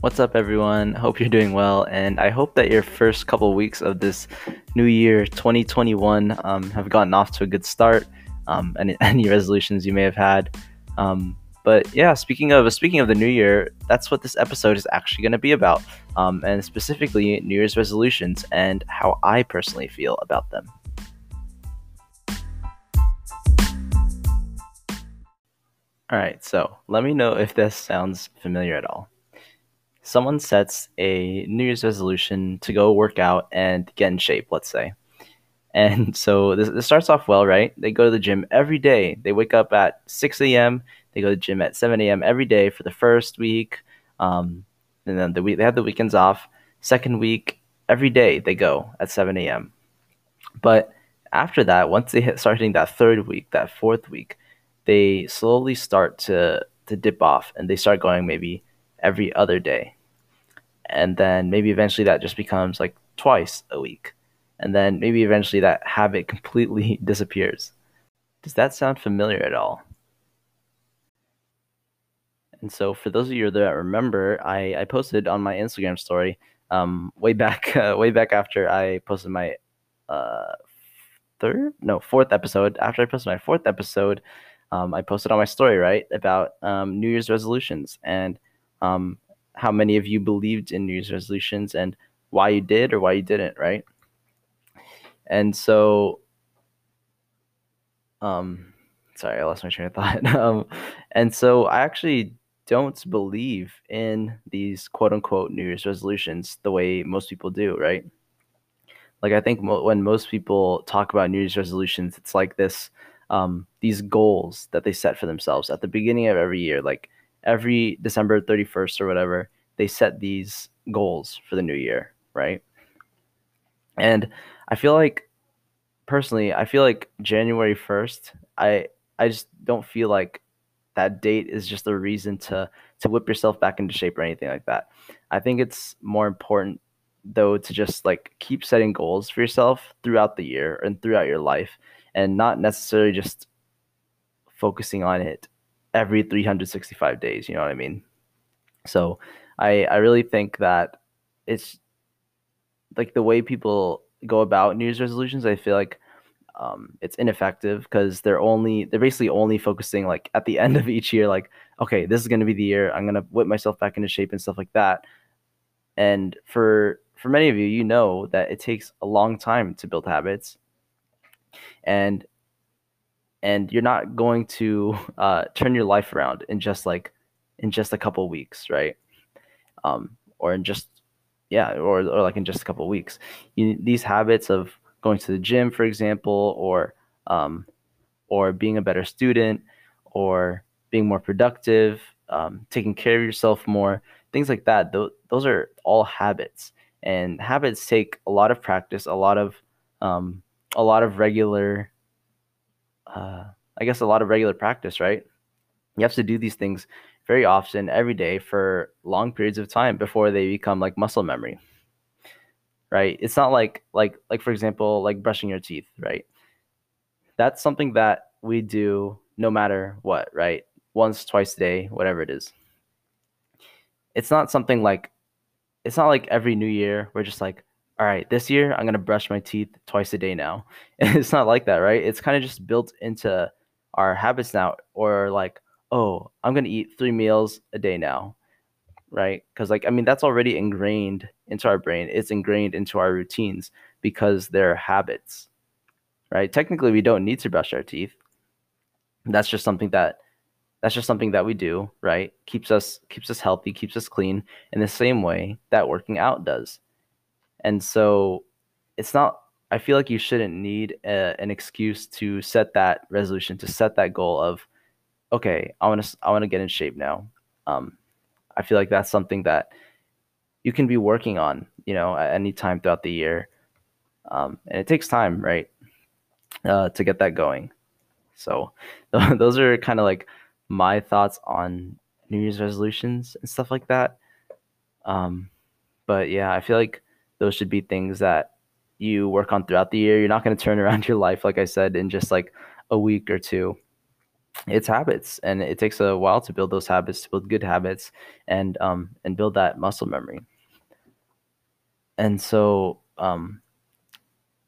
What's up, everyone? Hope you're doing well, and I hope that your first couple weeks of this new year, 2021, um, have gotten off to a good start. Um, and any resolutions you may have had. Um, but yeah, speaking of speaking of the new year, that's what this episode is actually going to be about, um, and specifically New Year's resolutions and how I personally feel about them. All right, so let me know if this sounds familiar at all someone sets a New Year's resolution to go work out and get in shape, let's say. And so this, this starts off well, right? They go to the gym every day. They wake up at 6 a.m. They go to the gym at 7 a.m. every day for the first week. Um, and then the week, they have the weekends off. Second week, every day they go at 7 a.m. But after that, once they hit, start hitting that third week, that fourth week, they slowly start to to dip off and they start going maybe every other day and then maybe eventually that just becomes like twice a week and then maybe eventually that habit completely disappears. Does that sound familiar at all? And so for those of you that remember i, I posted on my instagram story um, way back uh, way back after i posted my uh, third no fourth episode. After i posted my fourth episode um, i posted on my story right about um, new year's resolutions. And um, how many of you believed in New Year's resolutions and why you did or why you didn't, right? And so, um, sorry, I lost my train of thought. um, and so I actually don't believe in these quote unquote New Year's resolutions the way most people do, right? Like I think mo- when most people talk about New Year's resolutions, it's like this, um, these goals that they set for themselves at the beginning of every year, like every December 31st or whatever, they set these goals for the new year, right? And I feel like personally, I feel like January 1st, I I just don't feel like that date is just a reason to to whip yourself back into shape or anything like that. I think it's more important though to just like keep setting goals for yourself throughout the year and throughout your life and not necessarily just focusing on it every 365 days. You know what I mean? So I I really think that it's like the way people go about New Year's resolutions. I feel like um, it's ineffective because they're only they're basically only focusing like at the end of each year, like okay, this is going to be the year I'm going to whip myself back into shape and stuff like that. And for for many of you, you know that it takes a long time to build habits, and and you're not going to uh, turn your life around in just like in just a couple weeks, right? Um, or in just yeah, or or like in just a couple weeks. You, these habits of going to the gym, for example, or um, or being a better student, or being more productive, um, taking care of yourself more, things like that. Th- those are all habits, and habits take a lot of practice, a lot of um, a lot of regular uh, I guess a lot of regular practice, right? You have to do these things very often, every day for long periods of time before they become like muscle memory. Right? It's not like like like for example, like brushing your teeth, right? That's something that we do no matter what, right? Once, twice a day, whatever it is. It's not something like it's not like every new year we're just like all right, this year I'm gonna brush my teeth twice a day now. It's not like that, right? It's kind of just built into our habits now, or like, oh, I'm gonna eat three meals a day now, right? Because like, I mean, that's already ingrained into our brain. It's ingrained into our routines because they're habits, right? Technically, we don't need to brush our teeth. That's just something that that's just something that we do, right? Keeps us keeps us healthy, keeps us clean in the same way that working out does and so it's not, I feel like you shouldn't need a, an excuse to set that resolution, to set that goal of, okay, I want to, I want to get in shape now. Um, I feel like that's something that you can be working on, you know, at any time throughout the year. Um, and it takes time, right, uh, to get that going. So those are kind of like my thoughts on New Year's resolutions and stuff like that. Um, but yeah, I feel like those should be things that you work on throughout the year. You're not going to turn around your life, like I said, in just like a week or two. it's habits, and it takes a while to build those habits, to build good habits, and um, and build that muscle memory. And so, um,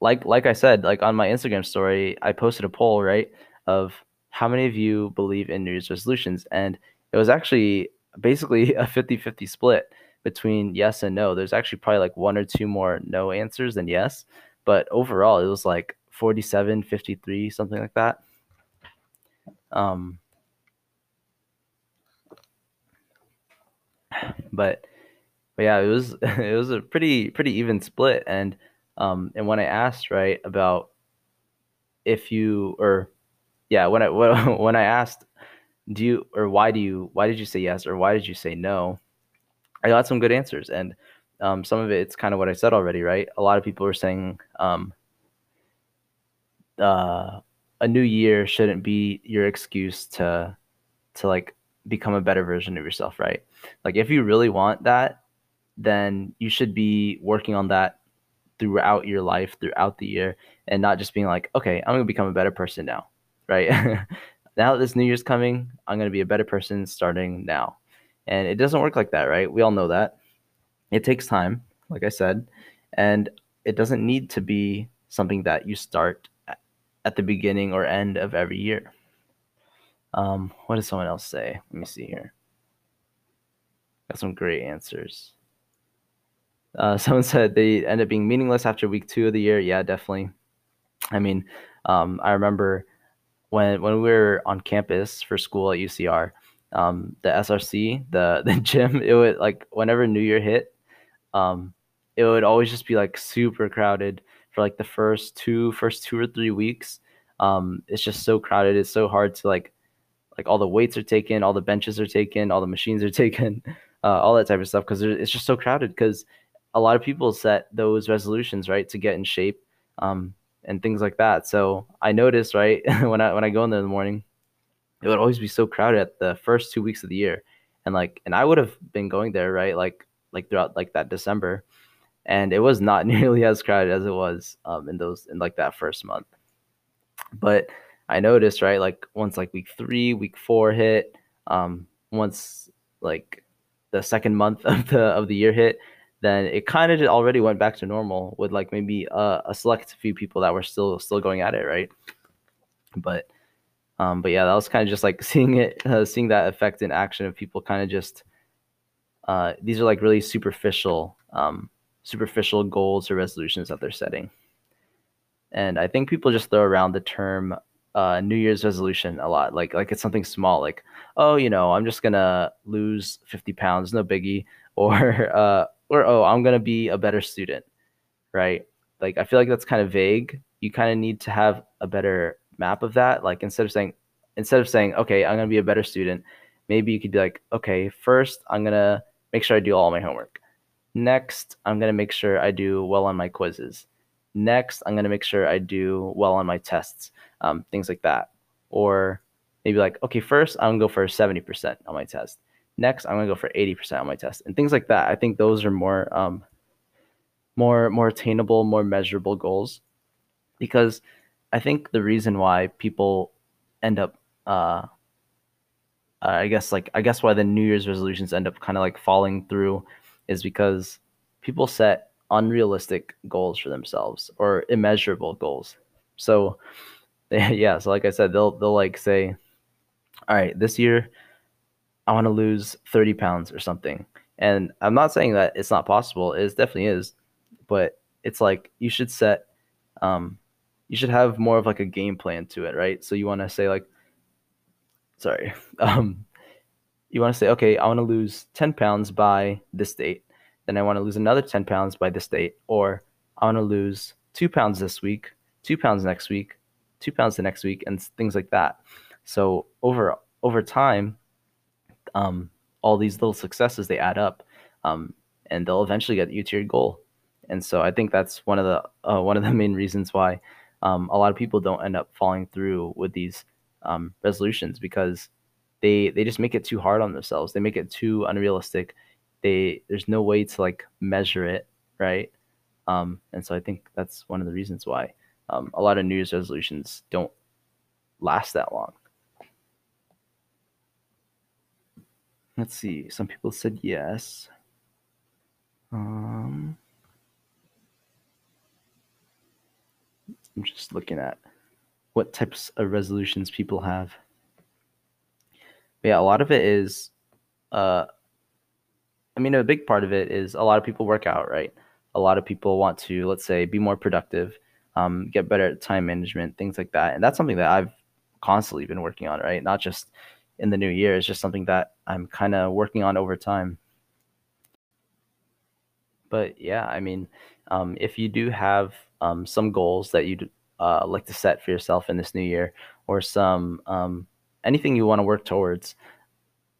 like like I said, like on my Instagram story, I posted a poll, right, of how many of you believe in New Year's resolutions, and it was actually basically a 50-50 split between yes and no. There's actually probably like one or two more no answers than yes, but overall it was like 47, 53, something like that. Um, but, but yeah, it was it was a pretty pretty even split, and um, and when I asked right about if you or yeah when I when I asked do you or why do you why did you say yes or why did you say no, I got some good answers, and um, some of it, it's kind of what I said already, right? A lot of people are saying um, uh, a new year shouldn't be your excuse to to like become a better version of yourself, right? Like if you really want that, then you should be working on that throughout your life, throughout the year, and not just being like, okay, I'm gonna become a better person now, right? now that this new year's coming, I'm gonna be a better person starting now. And it doesn't work like that, right? We all know that. It takes time, like I said, and it doesn't need to be something that you start at the beginning or end of every year. Um, what does someone else say? Let me see here. Got some great answers. Uh, someone said they end up being meaningless after week two of the year. Yeah, definitely. I mean, um, I remember when when we were on campus for school at UCR, um, the SRC, the the gym, it would like whenever New Year hit, um, it would always just be like super crowded for like the first two first two or three weeks. Um, it's just so crowded. It's so hard to like like all the weights are taken, all the benches are taken, all the machines are taken, uh, all that type of stuff because it's just so crowded. Because a lot of people set those resolutions right to get in shape um, and things like that. So I noticed right when I when I go in there in the morning, it would always be so crowded at the first two weeks of the year, and like and I would have been going there right like like throughout like that December, and it was not nearly as crowded as it was um, in those in like that first month. But I noticed right like once like week three, week four hit, um, once like the second month of the of the year hit, then it kind of already went back to normal with like maybe a, a select few people that were still still going at it, right? But um, but yeah, that was kind of just like seeing it, uh, seeing that effect in action of people kind of just. Uh, these are like really superficial, um, superficial goals or resolutions that they're setting. And I think people just throw around the term uh, New Year's resolution a lot, like like it's something small, like oh, you know, I'm just gonna lose 50 pounds, no biggie, or uh, or oh, I'm gonna be a better student, right? Like I feel like that's kind of vague. You kind of need to have a better map of that. Like instead of saying instead of saying, okay, I'm gonna be a better student, maybe you could be like, okay, first I'm gonna make sure I do all my homework. Next, I'm gonna make sure I do well on my quizzes. Next, I'm gonna make sure I do well on my tests, um, things like that. Or maybe like, okay, first I'm gonna go for 70% on my test. Next, I'm gonna go for 80% on my test, and things like that. I think those are more um, more more attainable, more measurable goals, because I think the reason why people end up, uh, I guess like I guess why the New Year's resolutions end up kind of like falling through, is because people set unrealistic goals for themselves or immeasurable goals. So, yeah, so like I said, they'll they'll like say, all right, this year I want to lose 30 pounds or something. And I'm not saying that it's not possible. It definitely is, but it's like you should set um, you should have more of like a game plan to it, right? So you want to say like, sorry, um, you want to say, okay, I want to lose 10 pounds by this date. Then I want to lose another 10 pounds by this date. Or I want to lose two pounds this week, two pounds next week, two pounds the next week, and things like that. So over over time, um, all these little successes they add up, um, and they'll eventually get you to your goal. And so I think that's one of the uh, one of the main reasons why um, a lot of people don't end up falling through with these um, resolutions because they they just make it too hard on themselves. They make it too unrealistic. They there's no way to like measure it right, um, and so I think that's one of the reasons why um, a lot of New Year's resolutions don't last that long. Let's see. Some people said yes. Um, I'm just looking at what types of resolutions people have. But yeah, a lot of it is, uh, I mean, a big part of it is a lot of people work out, right? A lot of people want to, let's say, be more productive, um, get better at time management, things like that. And that's something that I've constantly been working on, right? Not just in the new year. It's just something that I'm kind of working on over time. But yeah, I mean, um, if you do have um, some goals that you'd uh, like to set for yourself in this new year, or some um, anything you want to work towards,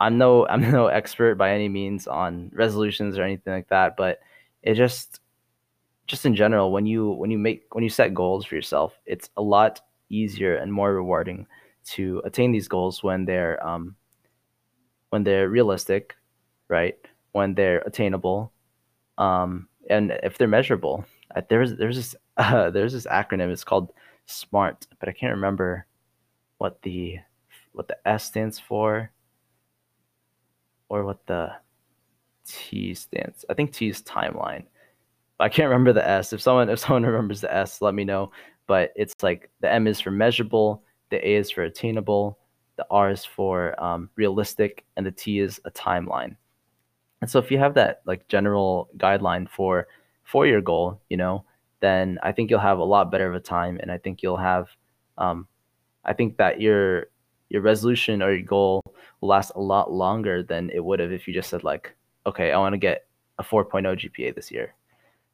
I'm no I'm no expert by any means on resolutions or anything like that, but it just just in general when you when you make when you set goals for yourself, it's a lot easier and more rewarding to attain these goals when they're um, when they're realistic, right? When they're attainable, um, and if they're measurable. There's there's this uh, there's this acronym. It's called SMART, but I can't remember what the what the S stands for or what the T stands. I think T is timeline. I can't remember the S. If someone if someone remembers the S, let me know. But it's like the M is for measurable, the A is for attainable, the R is for um, realistic, and the T is a timeline. And so if you have that like general guideline for for your goal, you know, then I think you'll have a lot better of a time, and I think you'll have, um, I think that your your resolution or your goal will last a lot longer than it would have if you just said like, okay, I want to get a 4.0 GPA this year,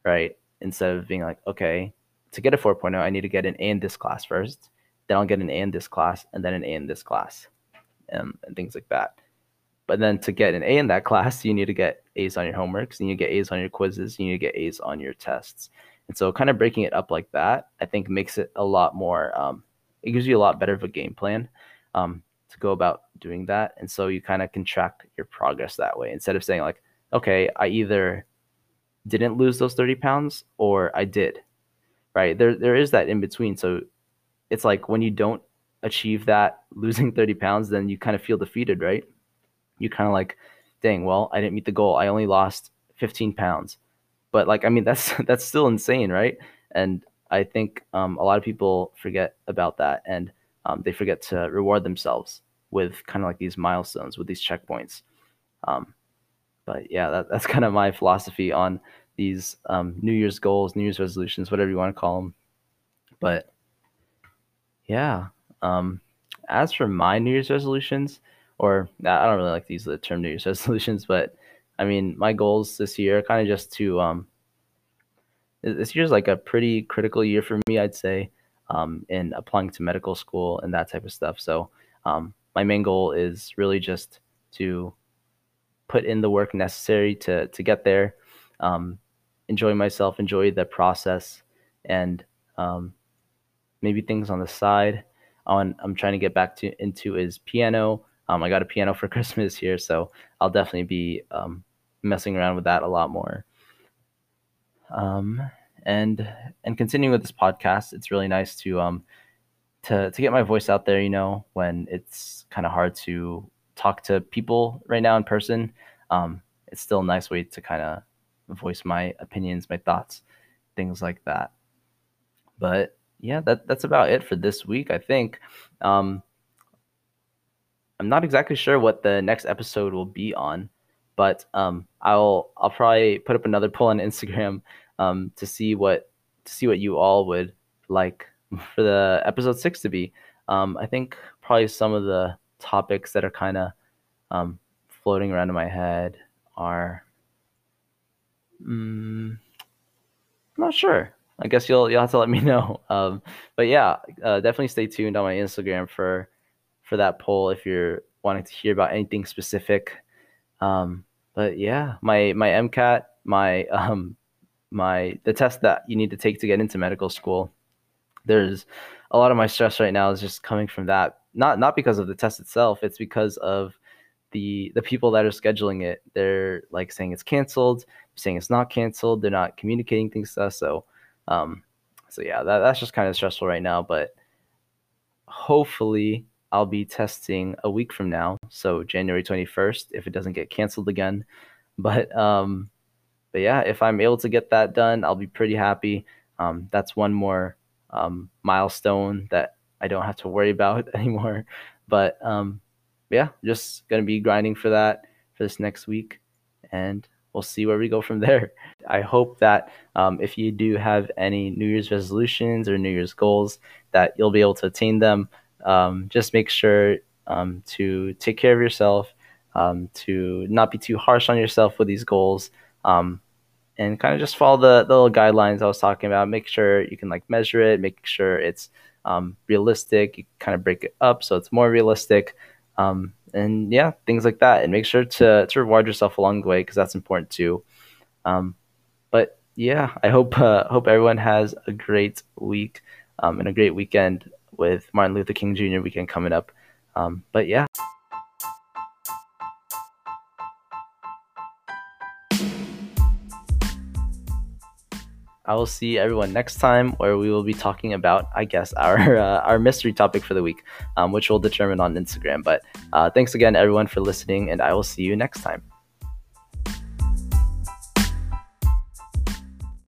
right? Instead of being like, okay, to get a 4.0, I need to get an A in this class first, then I'll get an A in this class, and then an A in this class, um, and things like that. But then to get an A in that class, you need to get A's on your homeworks, and you get A's on your quizzes, and you get A's on your tests. And so, kind of breaking it up like that, I think makes it a lot more. Um, it gives you a lot better of a game plan um, to go about doing that, and so you kind of can track your progress that way instead of saying like, okay, I either didn't lose those thirty pounds or I did, right? There, there is that in between. So it's like when you don't achieve that losing 30 pounds, then you kind of feel defeated, right? You kind of like, dang, well, I didn't meet the goal. I only lost 15 pounds. But like, I mean, that's that's still insane, right? And I think um, a lot of people forget about that, and um, they forget to reward themselves with kind of like these milestones, with these checkpoints. Um, but yeah, that, that's kind of my philosophy on these um, New Year's goals, New Year's resolutions, whatever you want to call them. But yeah, um, as for my New Year's resolutions, or I don't really like to use the term New Year's resolutions, but I mean, my goals this year are kind of just to um, this year's like a pretty critical year for me, I'd say, um, in applying to medical school and that type of stuff. So um, my main goal is really just to put in the work necessary to to get there, um, enjoy myself, enjoy the process, and um, maybe things on the side. On I'm trying to get back to into is piano. Um, I got a piano for Christmas here, so I'll definitely be um, messing around with that a lot more. Um, and and continuing with this podcast, it's really nice to um to to get my voice out there. You know, when it's kind of hard to talk to people right now in person, um, it's still a nice way to kind of voice my opinions, my thoughts, things like that. But yeah, that that's about it for this week. I think. Um, I'm not exactly sure what the next episode will be on, but um, I'll I'll probably put up another poll on Instagram um, to see what to see what you all would like for the episode six to be. Um, I think probably some of the topics that are kind of um, floating around in my head are. Mm, I'm not sure. I guess you'll you'll have to let me know. Um, but yeah, uh, definitely stay tuned on my Instagram for for that poll if you're wanting to hear about anything specific. Um, but yeah, my my MCAT, my um, my the test that you need to take to get into medical school. There's a lot of my stress right now is just coming from that. Not not because of the test itself. It's because of the the people that are scheduling it. They're like saying it's canceled, saying it's not canceled. They're not communicating things to us. So um, so yeah, that, that's just kind of stressful right now. But hopefully, I'll be testing a week from now, so January 21st, if it doesn't get canceled again. But um, but yeah, if I'm able to get that done, I'll be pretty happy. Um, that's one more um, milestone that I don't have to worry about anymore. But um, yeah, just gonna be grinding for that for this next week, and we'll see where we go from there. I hope that um, if you do have any New Year's resolutions or New Year's goals, that you'll be able to attain them. Um, just make sure um, to take care of yourself, um, to not be too harsh on yourself with these goals, um, and kind of just follow the, the little guidelines I was talking about. Make sure you can like measure it, make sure it's um, realistic. You kind of break it up so it's more realistic. Um, and yeah, things like that. And make sure to, to reward yourself along the way because that's important too. But yeah, I hope uh, hope everyone has a great week and a great weekend with Martin Luther King Jr. weekend coming up. Um, but yeah. I will see everyone next time, where we will be talking about, I guess, our uh, our mystery topic for the week, um, which we'll determine on Instagram. But uh, thanks again, everyone, for listening, and I will see you next time.